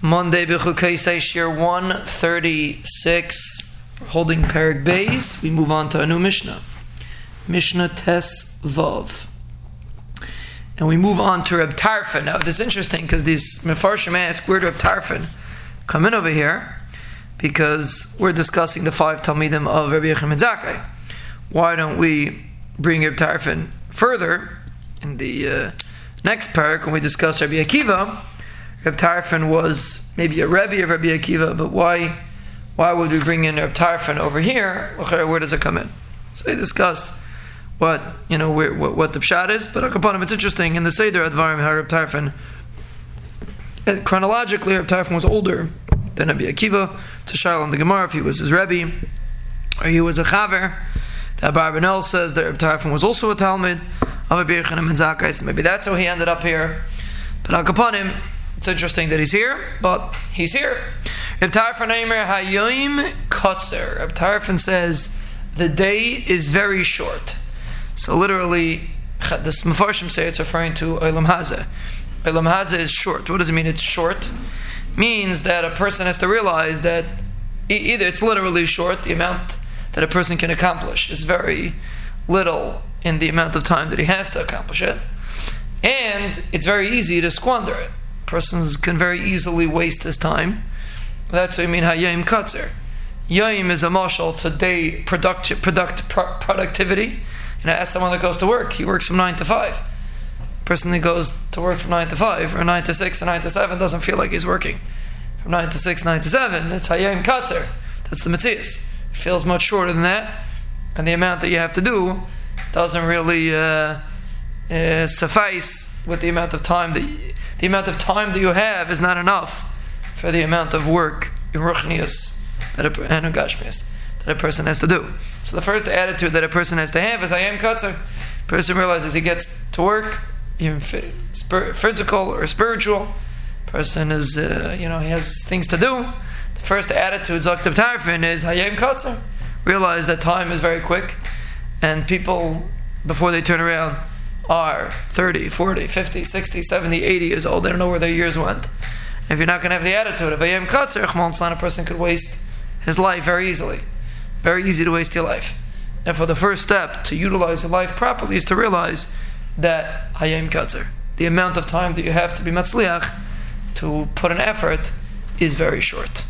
Monday B'chukaisei Shir 136, holding Perik Beis. We move on to a new Mishnah. Mishnah Tes Vav. And we move on to Reb Tarfon. Now, this is interesting because these Mefarshim ask, where did Reb Tarfon come in over here? Because we're discussing the five Talmidim of Rabbi Yochanan ben Zakkai. Why don't we bring Reb Tarfon further in the uh, next parak when we discuss Rabbi Akiva? Reb Tarfon was maybe a Rebbe of Rabbi Akiva, but why why would we bring in Reb Tarfon over here? Where does it come in? So they discuss what you know where, what, what, the pshat is, but him it's interesting in the Seder Advarim how Reb Tarfon uh, chronologically Reb Tarfon was older than Rabbi Akiva to Shaul the Gemara if he was his Rebbe or he was a Chaver. The Abarbanel says that Reb Tarfon was also a Talmud of Rabbi Yochanan ben Zakkai, so maybe that's how he ended up here. But Al Kapanim, it's interesting that he's here, but he's here. Reb Tarfon Eimer Hayoim Kotzer. Reb Tarfon says the day is very short. So literally, the Mefarshim say it's referring to Olam Hazeh. Olam Hazeh is short. What does it mean? It's short. Means that a person has to realize that either it's literally short, the amount that a person can accomplish is very little in the amount of time that he has to accomplish it, and it's very easy to squander it persons can very easily waste his time. That's what I mean hayim katzer. Yom is a marshal to day product, product, pro, productivity. You know, ask someone that goes to work, he works from nine to five. Person that goes to work from nine to five or nine to six or nine to seven doesn't feel like he's working. From nine to six, nine to seven, it's hayim katzer. That's the mitzvahs. It feels much shorter than that, and the amount that you have to do doesn't really uh, uh, suffice with the amount of time that. You, the amount of time that you have is not enough for the amount of work in ruchnius that a, and gashmias that a person has to do. So the first attitude that a person has to have is I am katzer. Person realizes he gets to work, even physical or spiritual. Person is, uh, you know, he has things to do. The first attitude, Zaktav Tarfon, is Hayem Katzer. Realize that time is very quick, and people, before they turn around, are 30, 40, 50, 60, 70, 80 years old. They don't know where their years went. If you're not going to have the attitude of Ayam Katzer, a person could waste his life very easily. Very easy to waste your life. And for the first step to utilize your life properly is to realize that Hayim Katzer, the amount of time that you have to be Matzliach, to put an effort, is very short.